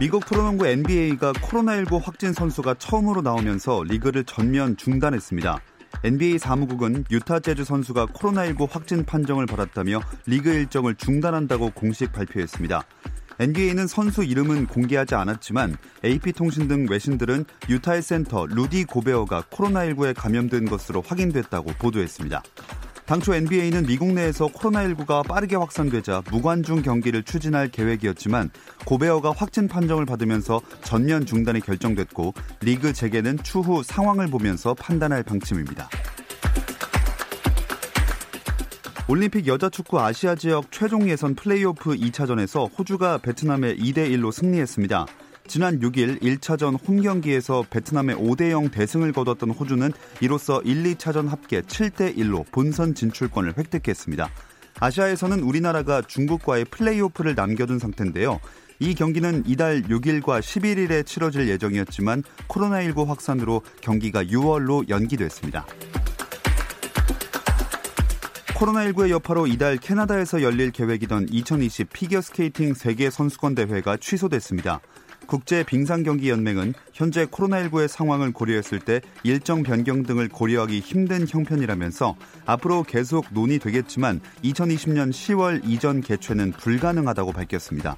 미국 프로농구 NBA가 코로나19 확진 선수가 처음으로 나오면서 리그를 전면 중단했습니다. NBA 사무국은 유타 재즈 선수가 코로나19 확진 판정을 받았다며 리그 일정을 중단한다고 공식 발표했습니다. NBA는 선수 이름은 공개하지 않았지만 AP통신 등 외신들은 유타의 센터 루디 고베어가 코로나19에 감염된 것으로 확인됐다고 보도했습니다. 당초 NBA는 미국 내에서 코로나19가 빠르게 확산되자 무관중 경기를 추진할 계획이었지만 고베어가 확진 판정을 받으면서 전면 중단이 결정됐고 리그 재개는 추후 상황을 보면서 판단할 방침입니다. 올림픽 여자축구 아시아 지역 최종 예선 플레이오프 2차전에서 호주가 베트남에 2대 1로 승리했습니다. 지난 6일 1차전 홈 경기에서 베트남의 5대0 대승을 거뒀던 호주는 이로써 1, 2차전 합계 7대1로 본선 진출권을 획득했습니다. 아시아에서는 우리나라가 중국과의 플레이오프를 남겨둔 상태인데요. 이 경기는 이달 6일과 11일에 치러질 예정이었지만 코로나19 확산으로 경기가 6월로 연기됐습니다. 코로나19의 여파로 이달 캐나다에서 열릴 계획이던 2020 피겨스케이팅 세계 선수권 대회가 취소됐습니다. 국제 빙상 경기 연맹은 현재 코로나19의 상황을 고려했을 때 일정 변경 등을 고려하기 힘든 형편이라면서 앞으로 계속 논의되겠지만 2020년 10월 이전 개최는 불가능하다고 밝혔습니다.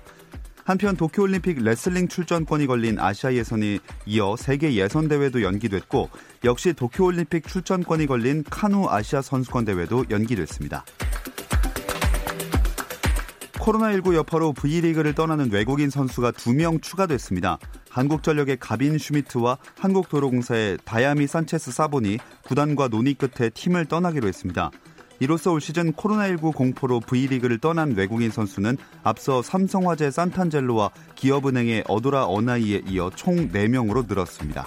한편 도쿄올림픽 레슬링 출전권이 걸린 아시아 예선에 이어 세계 예선 대회도 연기됐고 역시 도쿄올림픽 출전권이 걸린 카누 아시아 선수권 대회도 연기됐습니다. 코로나19 여파로 V리그를 떠나는 외국인 선수가 2명 추가됐습니다. 한국전력의 가빈 슈미트와 한국도로공사의 다야미 산체스 사본이 구단과 논의 끝에 팀을 떠나기로 했습니다. 이로써 올 시즌 코로나19 공포로 V리그를 떠난 외국인 선수는 앞서 삼성화재 산탄젤로와 기업은행의 어도라 어나이에 이어 총 4명으로 늘었습니다.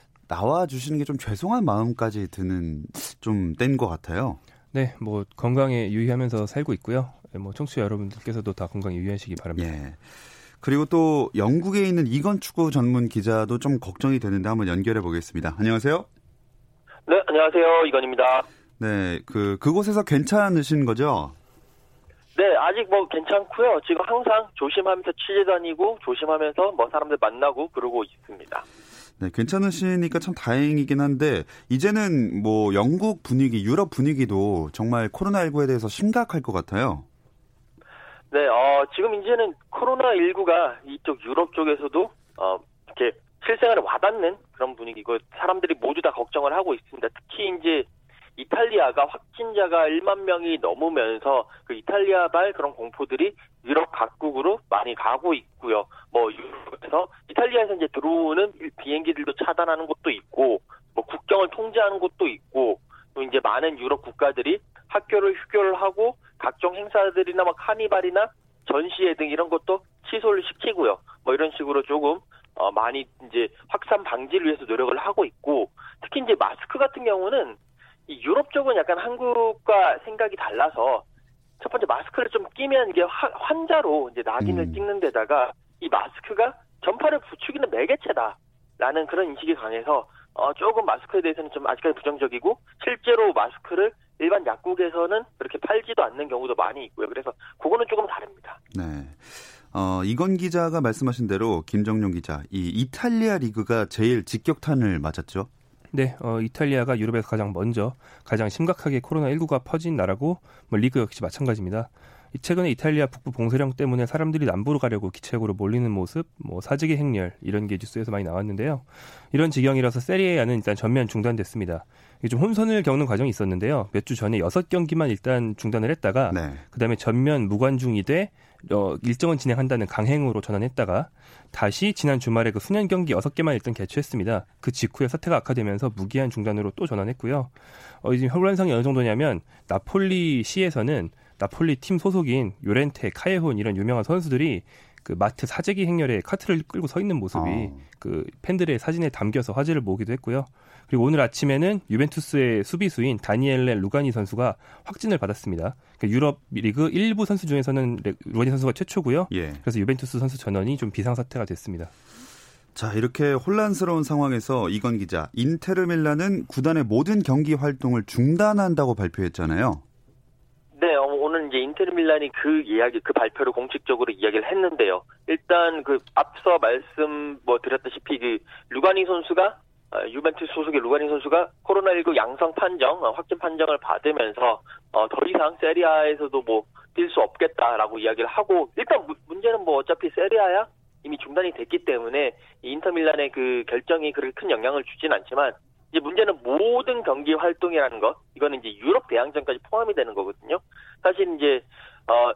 나와 주시는 게 좀 죄송한 마음까지 드는 좀 땐 것 같아요. 네, 뭐 건강에 유의하면서 살고 있고요. 네, 뭐 청취자 여러분들께서도 다 건강에 유의하시기 바랍니다. 예. 그리고 또 영국에 있는 이건 축구 전문 기자도 좀 걱정이 되는데 한번 연결해 보겠습니다. 안녕하세요. 네, 안녕하세요. 이건입니다. 네, 그 그곳에서 괜찮으신 거죠? 네, 아직 뭐 괜찮고요. 지금 항상 조심하면서 취재 다니고 조심하면서 뭐 사람들 만나고 그러고 있습니다. 네, 괜찮으시니까 참 다행이긴 한데 이제는 뭐 영국 분위기, 유럽 분위기도 정말 코로나19에 대해서 심각할 것 같아요. 네, 어, 지금 이제는 코로나19가 이쪽 유럽 쪽에서도 어, 이렇게 실생활에 와닿는 그런 분위기고 사람들이 모두 다 걱정을 하고 있습니다. 특히 이제 이탈리아가 확진자가 1만 명이 넘으면서 그 이탈리아발 그런 공포들이 유럽 각국으로 많이 가고 있고요. 뭐 유럽에서 이탈리아에서 이제 들어오는 비행기들도 차단하는 곳도 있고 뭐 국경을 통제하는 곳도 있고 또 이제 많은 유럽 국가들이 학교를 휴교를 하고 각종 행사들이나 뭐 카니발이나 전시회 등 이런 것도 취소를 시키고요. 뭐 이런 식으로 조금 어, 많이 이제 확산 방지를 위해서 노력을 하고 있고 특히 이제 마스크 같은 경우는 이 유럽 쪽은 약간 한국과 생각이 달라서 첫 번째 마스크를 좀 끼면 이게 화, 환자로 이제 낙인을 음. 찍는 데다가 이 마스크가 전파를 부추기는 매개체다라는 그런 인식이 강해서 어, 조금 마스크에 대해서는 좀 아직까지 부정적이고 실제로 마스크를 일반 약국에서는 그렇게 팔지도 않는 경우도 많이 있고요. 그래서 그거는 조금 다릅니다. 네. 어, 이건 기자가 말씀하신 대로 김정용 기자, 이 이탈리아 리그가 제일 직격탄을 맞았죠. 네, 어, 이탈리아가 유럽에서 가장 먼저 가장 심각하게 코로나19가 퍼진 나라고 뭐 리그 역시 마찬가지입니다. 이 최근에 이탈리아 북부 봉쇄령 때문에 사람들이 남부로 가려고 기차역으로 몰리는 모습, 뭐 사직의 행렬 이런 게 뉴스에서 많이 나왔는데요. 이런 지경이라서 세리에아는 일단 전면 중단됐습니다. 이게 좀 혼선을 겪는 과정이 있었는데요. 몇 주 전에 여섯 경기만 일단 중단을 했다가 네. 그다음에 전면 무관중이 돼 어, 일정은 진행한다는 강행으로 전환했다가 다시 지난 주말에 그 수년 경기 6개만 일단 개최했습니다. 그 직후에 사태가 악화되면서 무기한 중단으로 또 전환했고요. 어, 이제 혼란상이 어느 정도냐면 나폴리 시에서는 나폴리 팀 소속인 요렌테, 카예혼 이런 유명한 선수들이 그 마트 사재기 행렬에 카트를 끌고 서 있는 모습이 어. 그 팬들의 사진에 담겨서 화제를 모으기도 했고요. 그리고 오늘 아침에는 유벤투스의 수비수인 다니엘레 루가니 선수가 확진을 받았습니다. 그러니까 유럽 리그 일부 선수 중에서는 레- 루가니 선수가 최초고요. 예. 그래서 유벤투스 선수 전원이 좀 비상 사태가 됐습니다. 자, 이렇게 혼란스러운 상황에서 이건 기자, 인테르 밀란은 구단의 모든 경기 활동을 중단한다고 발표했잖아요. 네, 어, 오늘 이제 인테르 밀란이 그 이야기, 그 발표를 공식적으로 이야기를 했는데요. 일단 그 앞서 말씀 뭐 드렸다시피 그 루가니 선수가 어, 유벤투스 소속의 루가니 선수가 코로나19 양성 판정, 어, 확진 판정을 받으면서 어, 더 이상 세리아에서도 뭐 뛸 수 없겠다라고 이야기를 하고 일단 무- 문제는 뭐 어차피 세리아야 이미 중단이 됐기 때문에 이 인터 밀란의 그 결정이 그렇게 큰 영향을 주진 않지만 이제 문제는 모든 경기 활동이라는 것 이거는 이제 유럽 대항전까지 포함이 되는 거거든요. 사실 이제 어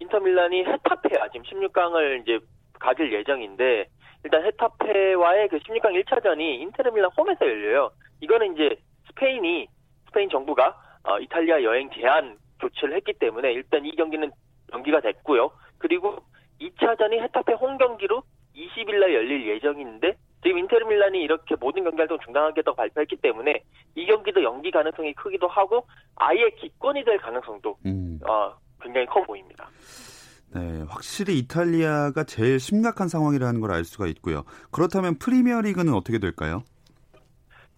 인터 밀란이 헤타페와 지금 16강을 이제 가질 예정인데 일단 헤타페와의 그 16강 1차전이 인테르 밀란 홈에서 열려요. 이거는 이제 스페인이 스페인 정부가 어, 이탈리아 여행 제한 조치를 했기 때문에 일단 이 경기는 연기가 됐고요. 그리고 2차전이 헤타페 홈 경기로 20일 날 열릴 예정인데 지금 인테르 밀란이 이렇게 모든 경기 활동 중단하겠다고 발표했기 때문에 이 경기도 연기 가능성이 크기도 하고 아예 기권이 될 가능성도 음. 어, 굉장히 커 보입니다. 네, 확실히 이탈리아가 제일 심각한 상황이라는 걸 알 수가 있고요. 그렇다면 프리미어 리그는 어떻게 될까요?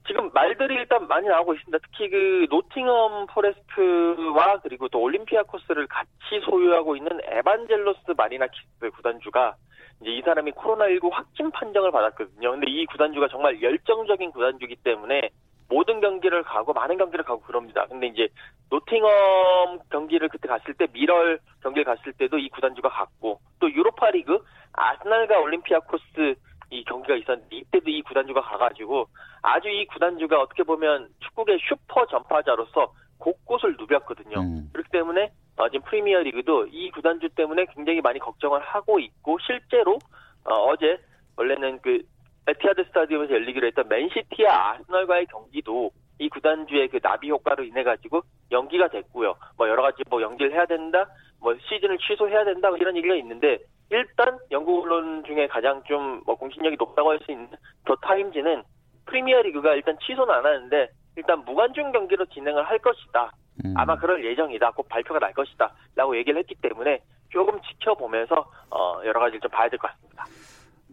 지금 말들이 일단 많이 나오고 있습니다. 특히 그 노팅엄 포레스트와 그리고 또 올림피아코스를 같이 소유하고 있는 에반젤로스 마리나키스 구단주가 이제 이 사람이 코로나19 확진 판정을 받았거든요. 근데 이 구단주가 정말 열정적인 구단주기 때문에 모든 경기를 가고 많은 경기를 가고 그럽니다. 근데 이제 노팅엄 경기를 그때 갔을 때 밀월 경기를 갔을 때도 이 구단주가 갔고 또 유로파리그 아스날과 올림피아 코스 이 경기가 있었는데 이때도 이 구단주가 가가지고 아주 이 구단주가 어떻게 보면 축구의 슈퍼 전파자로서 곳곳을 누볐거든요. 음. 그렇기 때문에 어, 지금 프리미어 리그도 이 구단주 때문에 굉장히 많이 걱정을 하고 있고 실제로 어, 제 원래는 그 에티하드 스타디움에서 열리기로 했던 맨시티와 아스널과의 경기도 이 구단주의 그 나비 효과로 인해 가지고 연기가 됐고요. 뭐 여러 가지 뭐 연기를 해야 된다, 뭐 시즌을 취소해야 된다 뭐 이런 얘기가 있는데 일단 영국 언론 중에 가장 좀 뭐 공신력이 높다고 할 수 있는 더 타임즈는 프리미어 리그가 일단 취소는 안 하는데 일단 무관중 경기로 진행을 할 것이다. 음. 아마 그럴 예정이다. 곧 발표가 날 것이다. 라고 얘기를 했기 때문에 조금 지켜보면서 어, 여러 가지를 좀 봐야 될 것 같습니다.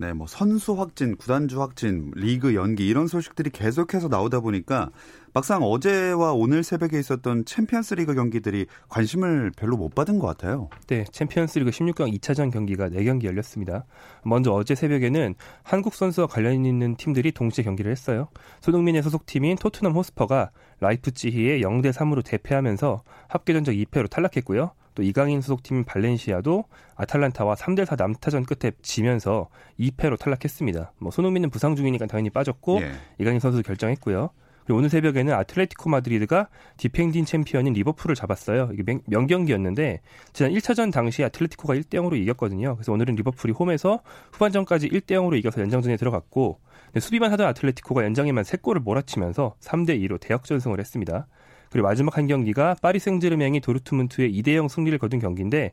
네, 뭐 선수 확진, 구단주 확진, 리그 연기 이런 소식들이 계속해서 나오다 보니까 막상 어제와 오늘 새벽에 있었던 챔피언스 리그 경기들이 관심을 별로 못 받은 것 같아요. 네, 챔피언스리그 16강 2차전 경기가 4경기 열렸습니다. 먼저 어제 새벽에는 한국 선수와 관련 있는 팀들이 동시에 경기를 했어요. 손흥민의 소속팀인 토트넘 호스퍼가 라이프치히에 0대 3으로 대패하면서 합계 전적 2패로 탈락했고요. 또 이강인 소속팀인 발렌시아도 아탈란타와 3대 4 난타전 끝에 지면서 2패로 탈락했습니다. 뭐 손흥민은 부상 중이니까 당연히 빠졌고 예. 이강인 선수 결장했고요. 그리고 오늘 새벽에는 아틀레티코 마드리드가 디펜딩 챔피언인 리버풀을 잡았어요. 이게 명, 명경기였는데 지난 1차전 당시 아틀레티코가 1대 0으로 이겼거든요. 그래서 오늘은 리버풀이 홈에서 후반전까지 1대 0으로 이겨서 연장전에 들어갔고 근데 수비만 하던 아틀레티코가 연장에만 3골을 몰아치면서 3대 2로 대역전승을 했습니다. 그리고 마지막 한 경기가 파리 생제르맹이 도르트문트의 2대 0 승리를 거둔 경기인데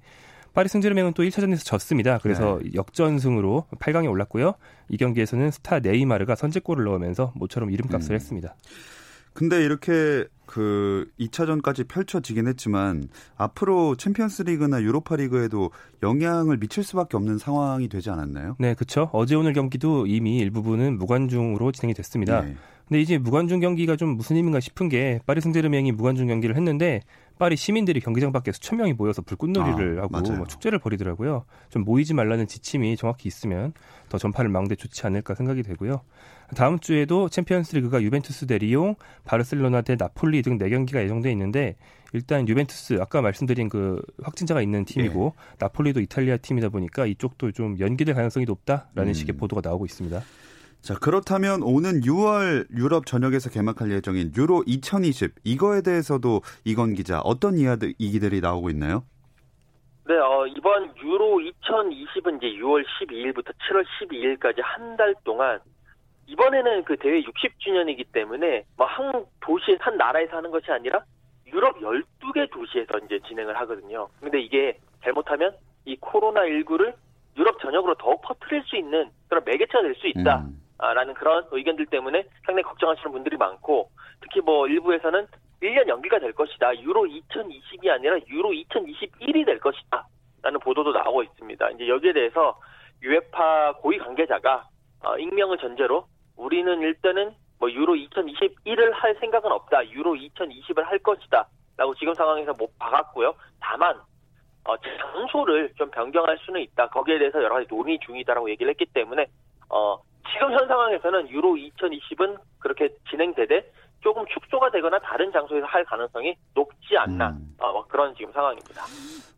파리 승제르맹은 또 1차전에서 졌습니다. 그래서 네. 역전승으로 8강에 올랐고요. 이 경기에서는 스타 네이마르가 선제골을 넣으면서 모처럼 이름값을 음. 했습니다. 근데 이렇게 그 2차전까지 펼쳐지긴 했지만 앞으로 챔피언스 리그나 유로파 리그에도 영향을 미칠 수밖에 없는 상황이 되지 않았나요? 네, 그렇죠. 어제 오늘 경기도 이미 일부분은 무관중으로 진행이 됐습니다. 네. 근데 이제 무관중 경기가 좀 무슨 의미인가 싶은 게 파리 생제르맹이 무관중 경기를 했는데 파리 시민들이 경기장 밖에 수천 명이 모여서 불꽃놀이를 아, 하고 뭐 축제를 벌이더라고요. 좀 모이지 말라는 지침이 정확히 있으면 더 전파를 막는데 좋지 않을까 생각이 되고요. 다음 주에도 챔피언스리그가 유벤투스 대 리옹, 바르셀로나 대 나폴리 등 4경기가 예정돼 있는데 일단 유벤투스 아까 말씀드린 그 확진자가 있는 팀이고 예. 나폴리도 이탈리아 팀이다 보니까 이쪽도 좀 연기될 가능성이 높다라는 음. 식의 보도가 나오고 있습니다. 자, 그렇다면 오는 6월 유럽 전역에서 개막할 예정인 유로 2020 이거에 대해서도 이건 기자 어떤 이야기들이 나오고 있나요? 네, 어, 이번 유로 2020은 이제 6월 12일부터 7월 12일까지 한 달 동안 이번에는 그 대회 60주년이기 때문에 뭐 한 도시, 한 나라에서 하는 것이 아니라 유럽 12개 도시에서 이제 진행을 하거든요. 근데 이게 잘못하면 이 코로나 19를 유럽 전역으로 더욱 퍼뜨릴 수 있는 그런 매개체가 될 수 있다. 음. 라는 그런 의견들 때문에 상당히 걱정하시는 분들이 많고 특히 뭐 일부에서는 1년 연기가 될 것이다. 유로 2020이 아니라 유로 2021이 될 것이다. 라는 보도도 나오고 있습니다. 이제 여기에 대해서 유에파 고위 관계자가 어, 익명을 전제로 우리는 일단은 뭐 유로 2021을 할 생각은 없다. 유로 2020을 할 것이다. 라고 지금 상황에서 못 박았고요. 다만 어, 장소를 좀 변경할 수는 있다. 거기에 대해서 여러 가지 논의 중이다라고 얘기를 했기 때문에 어, 지금 현 상황에서는 유로 2020은 그렇게 진행되되 조금 축소가 되거나 다른 장소에서 할 가능성이 높지 않나 음. 어, 뭐 그런 지금 상황입니다.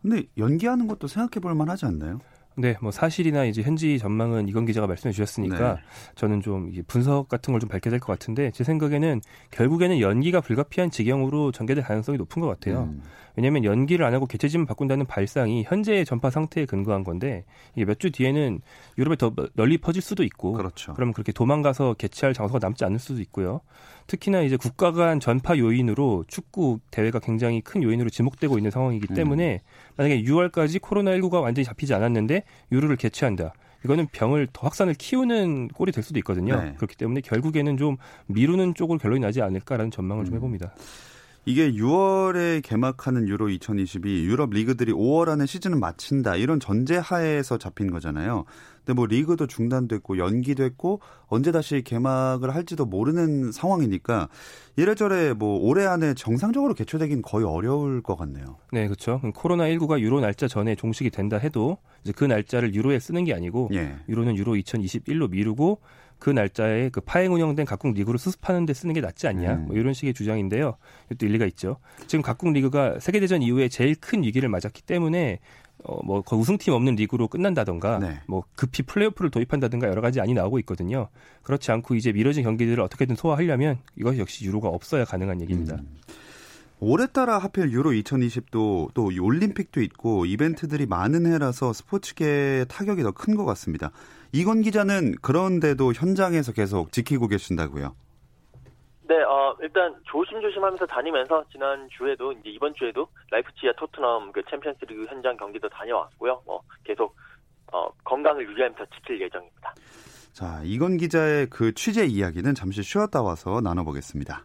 근데 연기하는 것도 생각해 볼 만하지 않나요? 네, 뭐 사실이나 이제 현지 전망은 이건 기자가 말씀해 주셨으니까 네. 저는 좀 분석 같은 걸 좀 밝혀야 될 것 같은데 제 생각에는 결국에는 연기가 불가피한 지경으로 전개될 가능성이 높은 것 같아요. 음. 왜냐하면 연기를 안 하고 개최지만 바꾼다는 발상이 현재의 전파 상태에 근거한 건데 이게 몇 주 뒤에는 유럽에 더 널리 퍼질 수도 있고 그렇죠. 그러면 그렇게 도망가서 개최할 장소가 남지 않을 수도 있고요. 특히나 이제 국가 간 전파 요인으로 축구 대회가 굉장히 큰 요인으로 지목되고 있는 상황이기 음. 때문에 음. 만약에 6월까지 코로나19가 완전히 잡히지 않았는데 유로를 개최한다. 이거는 병을 더 확산을 키우는 꼴이 될 수도 있거든요. 네. 그렇기 때문에 결국에는 좀 미루는 쪽으로 결론이 나지 않을까라는 전망을 음. 좀 해봅니다. 이게 6월에 개막하는 유로 2022 유럽 리그들이 5월 안에 시즌을 마친다 이런 전제 하에서 잡힌 거잖아요. 근데 뭐 리그도 중단됐고 연기됐고 언제 다시 개막을 할지도 모르는 상황이니까 이래저래 뭐 올해 안에 정상적으로 개최되긴 거의 어려울 것 같네요. 네, 그렇죠. 코로나 19가 유로 날짜 전에 종식이 된다 해도 이제 그 날짜를 유로에 쓰는 게 아니고 예. 유로는 유로 2021로 미루고 그 날짜에 그 파행 운영된 각국 리그를 수습하는 데 쓰는 게 낫지 않냐. 음. 뭐 이런 식의 주장인데요. 이것도 일리가 있죠. 지금 각국 리그가 세계대전 이후에 제일 큰 위기를 맞았기 때문에 어, 뭐, 우승팀 없는 리그로 끝난다던가, 네. 뭐, 급히 플레이오프를 도입한다든가 여러 가지 안이 나오고 있거든요. 그렇지 않고 이제 미뤄진 경기들을 어떻게든 소화하려면 이것이 역시 유로가 없어야 가능한 얘기입니다. 음. 올해 따라 하필 유로 2020도 또 올림픽도 있고 이벤트들이 많은 해라서 스포츠계의 타격이 더 큰 것 같습니다. 이건 기자는 그런데도 현장에서 계속 지키고 계신다고요? 네, 어, 일단 조심조심하면서 다니면서 지난 주에도 이제 이번 주에도 라이프치히와 토트넘 그 챔피언스리그 현장 경기도 다녀왔고요. 뭐 계속 어, 건강을 유지하면서 지킬 예정입니다. 자, 이건 기자의 그 취재 이야기는 잠시 쉬었다 와서 나눠보겠습니다.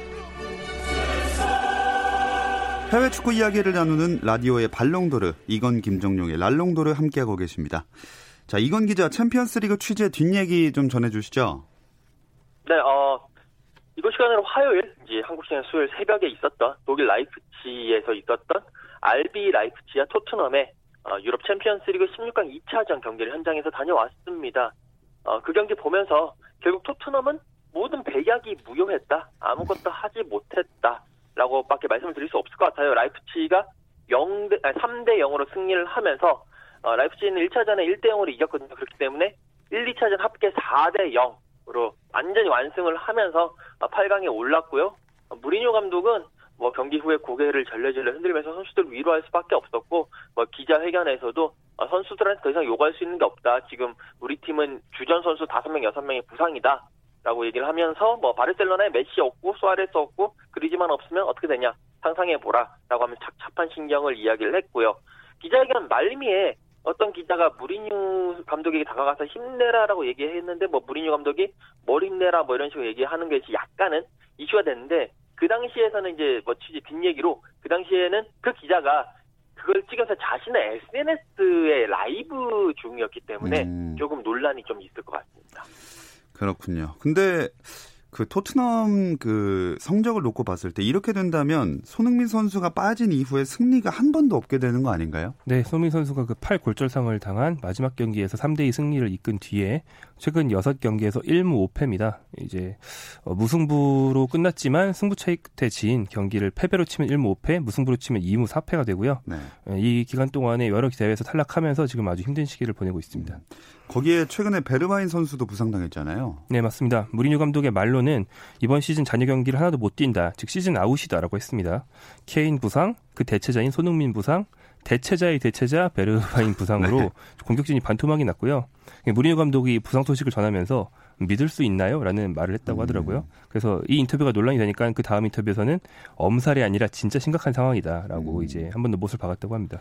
해외 축구 이야기를 나누는 라디오의 발롱도르 이건 김정용의 랄롱도르 함께하고 계십니다. 자 이건 기자 챔피언스리그 취재 뒷얘기 좀 전해주시죠. 네, 어 여기 시간으로 화요일 이제 한국 시간 수요일 새벽에 있었던 독일 라이프치히에서 있었던 RB 라이프치히와 토트넘의 어, 유럽 챔피언스리그 16강 2차전 경기를 현장에서 다녀왔습니다. 어, 그 경기 보면서 결국 토트넘은 모든 백약이 무효했다. 아무것도 하지 못했다. 라고밖에 말씀을 드릴 수 없을 것 같아요. 라이프치히가 0대, 아니, 3대 0으로 승리를 하면서 어, 라이프치는 1차전에 1대 0으로 이겼거든요. 그렇기 때문에 1, 2차전 합계 4대 0으로 완전히 완승을 하면서 8강에 올랐고요. 무리뉴 감독은 뭐 경기 후에 고개를 절레절레 흔들면서 선수들 위로할 수밖에 없었고 뭐 기자회견에서도 선수들한테 더 이상 요구할 수 있는 게 없다. 지금 우리 팀은 주전 선수 5명, 6명이 부상이다. 라고 얘기를 하면서 뭐 바르셀로나에 메시 없고 수아레스 없고 그리지만 없으면 어떻게 되냐 상상해 보라 라고 하면 착잡한 신경을 이야기를 했고요. 기자회견 말미에 어떤 기자가 무리뉴 감독에게 다가가서 힘내라라고 얘기했는데 뭐 무리뉴 감독이 뭘 힘내라 뭐 이런 식으로 얘기하는 게 약간은 이슈가 됐는데 그 당시에서는 이제 뭐 취재 뒷얘기로 그 당시에는 그 기자가 그걸 찍어서 자신의 SNS의 라이브 중이었기 때문에 음. 조금 논란이 좀 있을 것 같습니다. 그렇군요. 근데 그 토트넘 그 성적을 놓고 봤을 때 이렇게 된다면 손흥민 선수가 빠진 이후에 승리가 한 번도 없게 되는 거 아닌가요? 네, 손흥민 선수가 그 팔 골절상을 당한 마지막 경기에서 3대2 승리를 이끈 뒤에 최근 6경기에서 1무 5패입니다. 이제 어, 무승부로 끝났지만 승부차 끝에 지인 경기를 패배로 치면 1무 5패, 무승부로 치면 2무 4패가 되고요. 네. 예, 이 기간 동안에 여러 대회에서 탈락하면서 지금 아주 힘든 시기를 보내고 있습니다. 거기에 최근에 베르바인 선수도 부상당했잖아요. 네, 맞습니다. 무리뉴 감독의 말로는 이번 시즌 잔여 경기를 하나도 못 뛴다. 즉 시즌 아웃이다라고 했습니다. 케인 부상, 그 대체자인 손흥민 부상, 대체자의 대체자 베르바인 부상으로 네. 공격진이 반토막이 났고요. 무리뉴 감독이 부상 소식을 전하면서 믿을 수 있나요? 라는 말을 했다고 음. 하더라고요. 그래서 이 인터뷰가 논란이 되니까 그 다음 인터뷰에서는 엄살이 아니라 진짜 심각한 상황이다라고 음. 이제 한 번 더 못을 박았다고 합니다.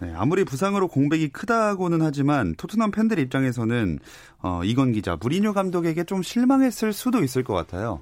네, 아무리 부상으로 공백이 크다고는 하지만 토트넘 팬들 입장에서는 어, 이건 기자 무리뉴 감독에게 좀 실망했을 수도 있을 것 같아요.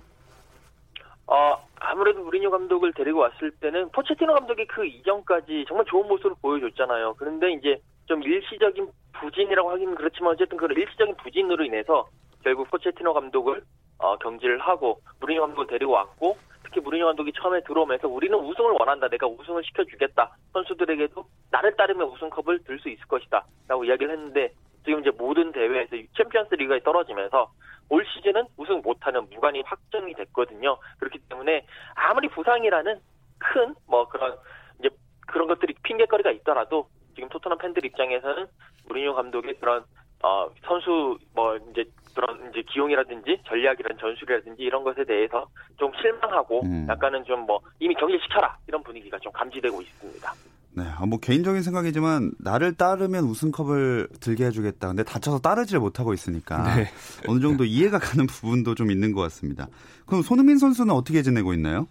어, 아무래도 무리뉴 감독을 데리고 왔을 때는 포체티노 감독이 그 이전까지 정말 좋은 모습을 보여줬잖아요. 그런데 이제 좀 일시적인 부진이라고 하기는 그렇지만 어쨌든 그런 일시적인 부진으로 인해서 결국 포체티노 감독을 어, 경질을 하고 무리뉴 감독을 데리고 왔고 특히 무리뉴 감독이 처음에 들어오면서 우리는 우승을 원한다. 내가 우승을 시켜주겠다. 선수들에게도 나를 따르면 우승컵을 들 수 있을 것이다. 라고 이야기를 했는데 지금 이제 모든 대회에서 챔피언스 리그에 떨어지면서 올 시즌은 우승 못하는 무관이 확정이 됐거든요. 그렇기 때문에 아무리 부상이라는 큰 뭐 그런 이제 그런 것들이 핑계거리가 있더라도 지금 토트넘 팬들 입장에서는 무리뉴 감독의 그런 어 선수 뭐 이제 그런 이제 기용이라든지 전략이란 전술이라든지 이런 것에 대해서 좀 실망하고 음. 약간은 좀 뭐 이미 경질시켜라 이런 분위기가 좀 감지되고 있습니다. 네, 아, 뭐 개인적인 생각이지만 나를 따르면 우승컵을 들게 해주겠다. 근데 다쳐서 따르지를 못하고 있으니까 네. 어느 정도 이해가 가는 부분도 좀 있는 것 같습니다. 그럼 손흥민 선수는 어떻게 지내고 있나요?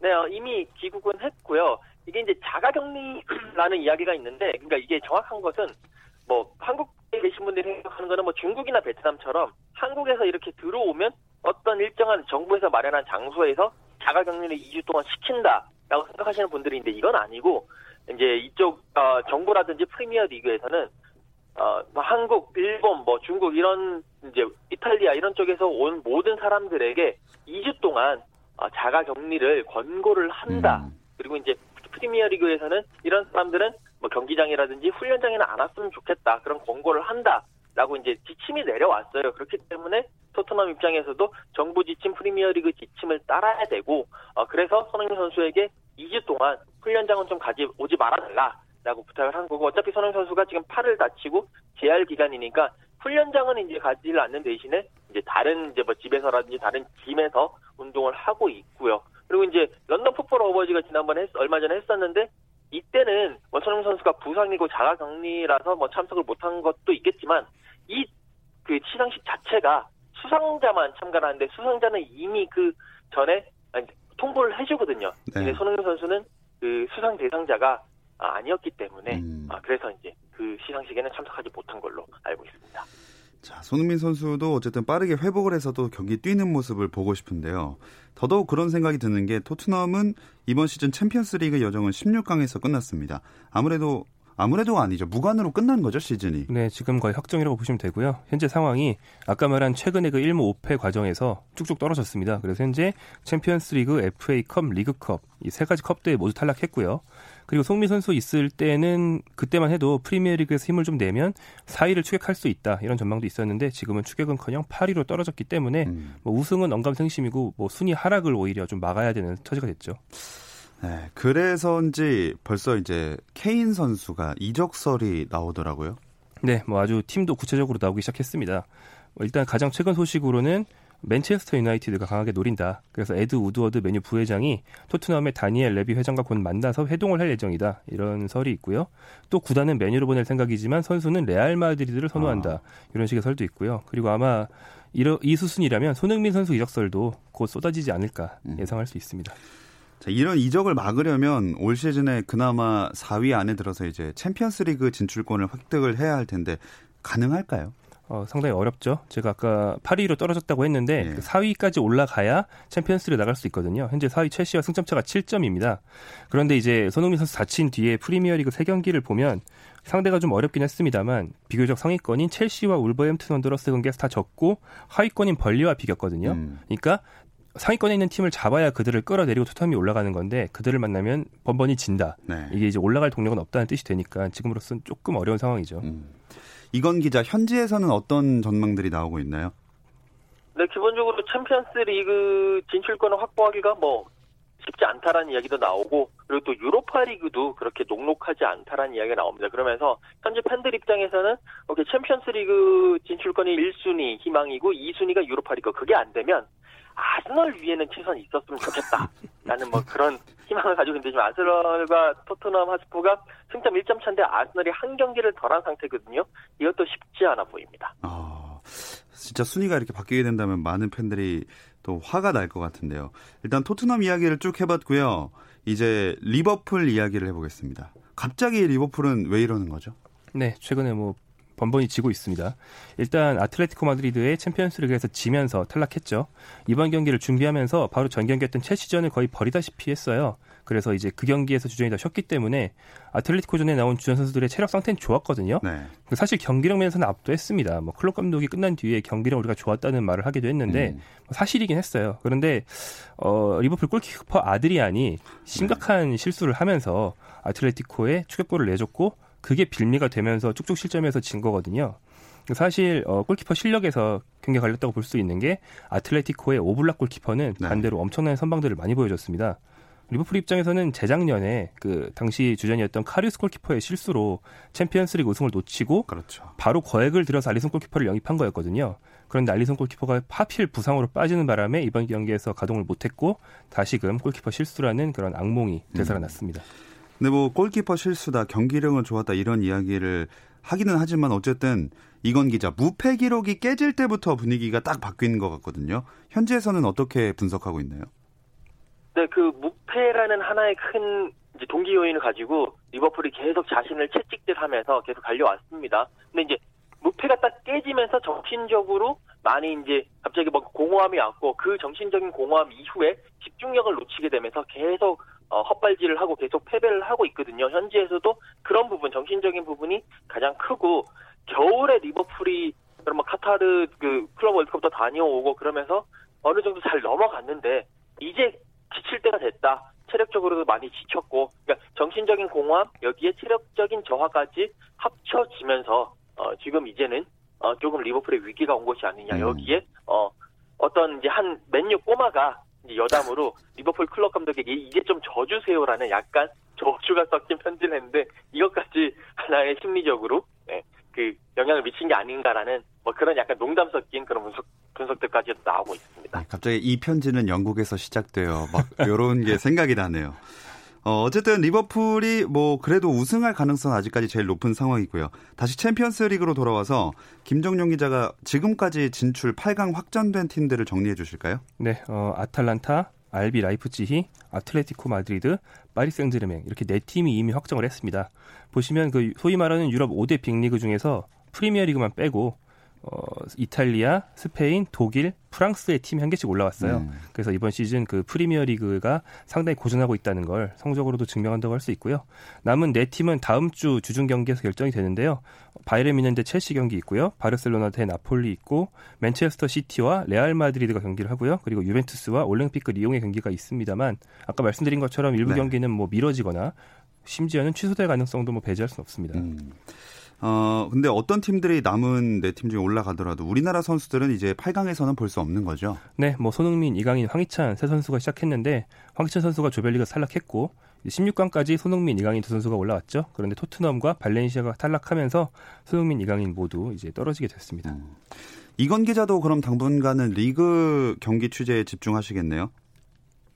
네, 어, 이미 귀국은 했고요. 이게 이제 자가격리라는 이야기가 있는데, 그러니까 이게 정확한 것은 뭐 한국에 계신 분들이 생각하는 거는 뭐 중국이나 베트남처럼 한국에서 이렇게 들어오면 어떤 일정한 정부에서 마련한 장소에서 자가격리를 2주 동안 시킨다 라고 생각하시는 분들인데 이건 아니고 이제 이쪽 어, 정부라든지 프리미어 리그에서는 어, 뭐 한국, 일본, 뭐 중국 이런 이제 이탈리아 이런 쪽에서 온 모든 사람들에게 2주 동안 어, 자가 격리를 권고를 한다. 음. 그리고 이제 프리미어 리그에서는 이런 사람들은 뭐 경기장이라든지 훈련장에는 안 왔으면 좋겠다 그런 권고를 한다 라고 이제 지침이 내려왔어요. 그렇기 때문에 토트넘 입장에서도 정부 지침 프리미어리그 지침을 따라야 되고 어, 그래서 손흥민 선수에게 2주 동안 훈련장은 좀 가지 오지 말아달라 라고 부탁을 한 거고 어차피 손흥민 선수가 지금 팔을 다치고 재활 기간이니까 훈련장은 이제 가지를 않는 대신에 이제 다른 이제 뭐 집에서라든지 다른 짐에서 운동을 하고 있고요. 그리고 이제 런던 풋볼 어워즈가 지난번에 했, 얼마 전에 했었는데 이때는 뭐 손흥민 선수가 부상이고 자가 격리라서 뭐 참석을 못한 것도 있겠지만 이 그 시상식 자체가 수상자만 참가하는데 수상자는 이미 그 전에 통보를 해주거든요. 네. 근데 손흥민 선수는 그 수상 대상자가 아니었기 때문에 음. 아, 그래서 이제 그 시상식에는 참석하지 못한 걸로 알고 있습니다. 자, 손흥민 선수도 어쨌든 빠르게 회복을 해서도 경기 뛰는 모습을 보고 싶은데요. 더더욱 그런 생각이 드는 게 토트넘은 이번 시즌 챔피언스 리그 여정은 16강에서 끝났습니다. 아무래도 아무래도 아니죠. 무관으로 끝난 거죠, 시즌이. 네, 지금 거의 확정이라고 보시면 되고요. 현재 상황이 아까 말한 최근에 그 1무 5패 과정에서 쭉쭉 떨어졌습니다. 그래서 현재 챔피언스 리그, FA컵, 리그컵 이 세 가지 컵대회 모두 탈락했고요. 그리고 손흥민 선수 있을 때는 그때만 해도 프리미어리그에서 힘을 좀 내면 4위를 추격할 수 있다 이런 전망도 있었는데 지금은 추격은커녕 8위로 떨어졌기 때문에 음. 뭐 우승은 언감생심이고 뭐 순위 하락을 오히려 좀 막아야 되는 처지가 됐죠. 네, 그래서인지 벌써 이제 케인 선수가 이적설이 나오더라고요. 네, 뭐 아주 팀도 구체적으로 나오기 시작했습니다. 뭐 일단 가장 최근 소식으로는 맨체스터 유나이티드가 강하게 노린다. 그래서 에드 우드워드 맨유 부회장이 토트넘의 다니엘 레비 회장과 곧 만나서 회동을 할 예정이다. 이런 설이 있고요. 또 구단은 맨유를 보낼 생각이지만 선수는 레알 마드리드를 선호한다. 아. 이런 식의 설도 있고요. 그리고 아마 이러, 이 수순이라면 손흥민 선수 이적설도 곧 쏟아지지 않을까 음. 예상할 수 있습니다. 자, 이런 이적을 막으려면 올 시즌에 그나마 4위 안에 들어서 이제 챔피언스리그 진출권을 획득을 해야 할 텐데 가능할까요? 어, 상당히 어렵죠. 제가 아까 8위로 떨어졌다고 했는데 예. 그 4위까지 올라가야 챔피언스를 나갈 수 있거든요. 현재 4위 첼시와 승점차가 7점입니다. 그런데 이제 손흥민 선수 다친 뒤에 프리미어리그 3경기를 보면 상대가 좀 어렵긴 했습니다만 비교적 상위권인 첼시와 울버햄튼 원더러스 경기에서 다 졌고 하위권인 벌리와 비겼거든요. 음. 그러니까 상위권에 있는 팀을 잡아야 그들을 끌어내리고 토트넘이 올라가는 건데 그들을 만나면 번번이 진다. 네. 이게 이제 올라갈 동력은 없다는 뜻이 되니까 지금으로서는 조금 어려운 상황이죠. 음. 이건 기자 현지에서는 어떤 전망들이 나오고 있나요? 네, 기본적으로 챔피언스 리그 진출권을 확보하기가 뭐 쉽지 않다라는 이야기도 나오고 그리고 또 유로파 리그도 그렇게 녹록하지 않다라는 이야기가 나옵니다. 그러면서 현재 팬들 입장에서는 오케이 챔피언스 리그 진출권이 1순위 희망이고 2순위가 유로파 리그 그게 안 되면 아스널 위에는 최소한 있었으면 좋겠다라는 뭐 그런 희망을 가지고 있는데 지금 아스널과 토트넘 하스포가 승점 1점 차인데 아스널이 한 경기를 덜한 상태거든요. 이것도 쉽지 않아 보입니다. 아, 진짜 순위가 이렇게 바뀌게 된다면 많은 팬들이 또 화가 날 것 같은데요. 일단 토트넘 이야기를 쭉 해봤고요. 이제 리버풀 이야기를 해보겠습니다. 갑자기 리버풀은 왜 이러는 거죠? 네, 최근에 뭐 번번이 지고 있습니다. 일단 아틀레티코 마드리드의 챔피언스리그에서 지면서 탈락했죠. 이번 경기를 준비하면서 바로 전 경기였던 첼시전을 거의 버리다시피 했어요. 그래서 이제 그 경기에서 주전이 더 쉬었기 때문에 아틀레티코전에 나온 주전 선수들의 체력 상태는 좋았거든요. 네. 사실 경기력 면에서는 압도했습니다. 뭐 클럽 감독이 끝난 뒤에 경기력 우리가 좋았다는 말을 하기도 했는데 음. 사실이긴 했어요. 그런데 어, 리버풀 골키퍼 아드리안이 심각한 네. 실수를 하면서 아틀레티코에 추격골을 내줬고 그게 빌미가 되면서 쭉쭉 실점해서 진 거거든요. 사실 어, 골키퍼 실력에서 경기가 갈렸다고 볼 수 있는 게 아틀레티코의 오블락 골키퍼는 네. 반대로 엄청난 선방들을 많이 보여줬습니다. 리버풀 입장에서는 재작년에 그 당시 주전이었던 카리우스 골키퍼의 실수로 챔피언스리그 우승을 놓치고 그렇죠. 바로 거액을 들여서 알리송 골키퍼를 영입한 거였거든요. 그런데 알리송 골키퍼가 하필 부상으로 빠지는 바람에 이번 경기에서 가동을 못했고 다시금 골키퍼 실수라는 그런 악몽이 되살아났습니다. 음. 근데 뭐 골키퍼 실수다, 경기력은 좋았다 이런 이야기를 하기는 하지만 어쨌든 이건 기자 무패 기록이 깨질 때부터 분위기가 딱 바뀌는 것 같거든요. 현지에서는 어떻게 분석하고 있나요? 네, 그 무패라는 하나의 큰 이제 동기 요인을 가지고 리버풀이 계속 자신을 채찍질하면서 계속 달려왔습니다. 근데 이제 무패가 딱 깨지면서 정신적으로 많이 이제 갑자기 뭐 공허함이 왔고 그 정신적인 공허함 이후에 집중력을 놓치게 되면서 계속 어, 헛발질을 하고 계속 패배를 하고 있거든요. 현지에서도 그런 부분, 정신적인 부분이 가장 크고 겨울에 리버풀이 뭐 카타르 그 클럽 월드컵도 다녀오고 그러면서 어느 정도 잘 넘어갔는데 이제 지칠 때가 됐다. 체력적으로도 많이 지쳤고, 그러니까 정신적인 공허함 여기에 체력적인 저하까지 합쳐지면서 어, 지금 이제는 어, 조금 리버풀의 위기가 온 것이 아니냐. 음. 여기에 어, 어떤 이제 한 맨유 꼬마가 여담으로 리버풀 클럽 감독에게 이제 좀 져주세요라는 약간 저주가 섞인 편지를 했는데 이것까지 하나의 심리적으로 네, 그 영향을 미친 게 아닌가라는 뭐 그런 약간 농담 섞인 그런 분석 분석들까지 나오고 있습니다. 네, 갑자기 이 편지는 영국에서 시작돼요. 막 이런 게 생각이 나네요. 어, 어쨌든 리버풀이 뭐 그래도 우승할 가능성 아직까지 제일 높은 상황이고요. 다시 챔피언스 리그로 돌아와서 김정용 기자가 지금까지 진출 8강 확정된 팀들을 정리해 주실까요? 네, 어, 아탈란타, RB 라이프치히, 아틀레티코 마드리드, 파리 생제르맹 이렇게 네 팀이 이미 확정을 했습니다. 보시면 그 소위 말하는 유럽 5대 빅리그 중에서 프리미어 리그만 빼고 어, 이탈리아, 스페인, 독일, 프랑스의 팀이 한 개씩 올라왔어요. 음. 그래서 이번 시즌 그 프리미어 리그가 상당히 고전하고 있다는 걸 성적으로도 증명한다고 할 수 있고요. 남은 네 팀은 다음 주 주중 경기에서 결정이 되는데요. 바이에른 뮌헨 대 첼시 경기 있고요. 바르셀로나 대 나폴리 있고 맨체스터 시티와 레알 마드리드가 경기를 하고요. 그리고 유벤투스와 올랭피크 리옹의 경기가 있습니다만 아까 말씀드린 것처럼 일부 네. 경기는 뭐 미뤄지거나 심지어는 취소될 가능성도 뭐 배제할 수는 없습니다. 음. 어, 근데 어떤 팀들이 남은 네 팀 중에 올라가더라도 우리나라 선수들은 이제 8강에서는 볼 수 없는 거죠. 네, 뭐 손흥민, 이강인, 황희찬 세 선수가 시작했는데 황희찬 선수가 조별리그 탈락했고 16강까지 손흥민, 이강인 두 선수가 올라왔죠. 그런데 토트넘과 발렌시아가 탈락하면서 손흥민, 이강인 모두 이제 떨어지게 됐습니다. 음. 이건 기자도 그럼 당분간은 리그 경기 취재에 집중하시겠네요.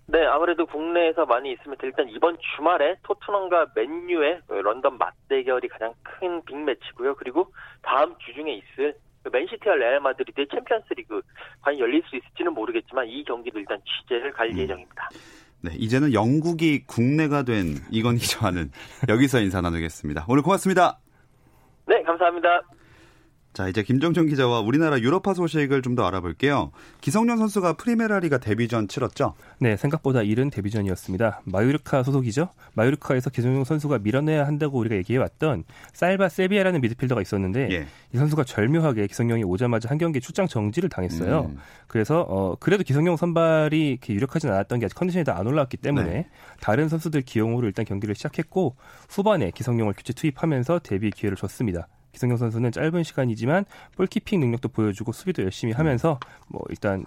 네, 아무래도 국내에서 많이 있으면 일단 이번 주말에 토트넘과 맨유의 런던 맞대결이 가장 큰 빅매치고요. 그리고 다음 주 중에 있을 그 맨시티와 레알 마드리드의 챔피언스리그 과연 열릴 수 있을지는 모르겠지만 이 경기도 일단 취재를 갈 음. 예정입니다. 네, 이제는 영국이 국내가 된 이건 기자와는 여기서 인사 나누겠습니다. 오늘 고맙습니다. 네, 감사합니다. 자, 이제 김정준 기자와 우리나라 유럽파 소식을 좀 더 알아볼게요. 기성용 선수가 프리메라리가 데뷔전 치렀죠? 네, 생각보다 이른 데뷔전이었습니다. 마요르카 소속이죠. 마요르카에서 기성용 선수가 밀어내야 한다고 우리가 얘기해왔던 살바 세비아라는 미드필더가 있었는데 예. 이 선수가 절묘하게 기성용이 오자마자 한 경기 출장 정지를 당했어요. 음. 그래서 어, 그래도 기성용 선발이 이렇게 유력하진 않았던 게 아직 컨디션이 다 안 올라왔기 때문에 네. 다른 선수들 기용으로 일단 경기를 시작했고 후반에 기성용을 교체 투입하면서 데뷔 기회를 줬습니다. 기성용 선수는 짧은 시간이지만 볼키핑 능력도 보여주고 수비도 열심히 하면서 뭐 일단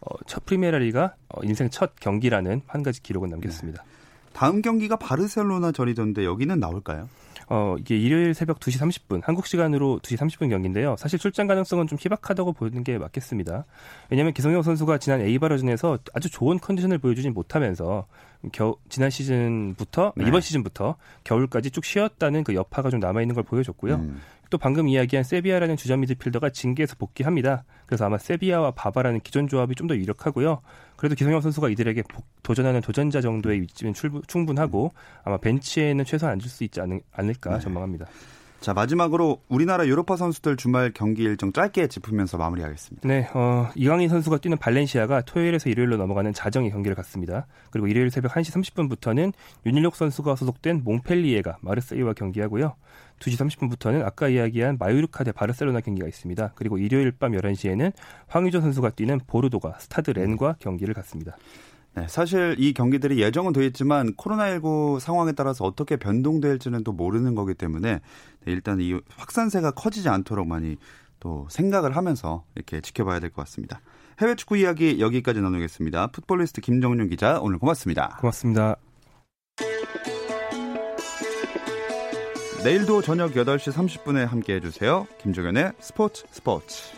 어, 첫 프리메라리가 어, 인생 첫 경기라는 한 가지 기록을 남겼습니다. 네. 다음 경기가 바르셀로나 전이던데 여기는 나올까요? 어, 이게 일요일 새벽 2시 30분, 한국 시간으로 2시 30분 경기인데요. 사실 출장 가능성은 좀 희박하다고 보는 게 맞겠습니다. 왜냐하면 기성용 선수가 지난 에이바러전에서 아주 좋은 컨디션을 보여주진 못하면서 겨, 지난 시즌부터, 네. 이번 시즌부터 겨울까지 쭉 쉬었다는 그 여파가 좀 남아 있는 걸 보여줬고요. 음. 또 방금 이야기한 세비야라는 주전 미드필더가 징계에서 복귀합니다. 그래서 아마 세비야와 바바라는 기존 조합이 좀 더 유력하고요. 그래도 기성용 선수가 이들에게 도전하는 도전자 정도의 위치면 충분하고 아마 벤치에는 최소한 앉을 수 있지 않을, 까 네. 전망합니다. 자 마지막으로 우리나라 유로파 선수들 주말 경기 일정 짧게 짚으면서 마무리하겠습니다. 네, 어, 이강인 선수가 뛰는 발렌시아가 토요일에서 일요일로 넘어가는 자정의 경기를 갖습니다. 그리고 일요일 새벽 1시 30분부터는 윤일록 선수가 소속된 몽펠리에가 마르세유와 경기하고요. 2시 30분부터는 아까 이야기한 마요르카 대 바르셀로나 경기가 있습니다. 그리고 일요일 밤 11시에는 황의조 선수가 뛰는 보르도가 스타드 렌과 경기를 갖습니다. 네, 사실 이 경기들이 예정은 돼 있지만 코로나19 상황에 따라서 어떻게 변동될지는 또 모르는 거기 때문에 네, 일단 이 확산세가 커지지 않도록 많이 또 생각을 하면서 이렇게 지켜봐야 될 것 같습니다. 해외 축구 이야기 여기까지 나누겠습니다. 풋볼리스트 김정용 기자 오늘 고맙습니다. 고맙습니다. 내일도 저녁 8시 30분에 함께 해주세요. 김종현의 스포츠 스포츠.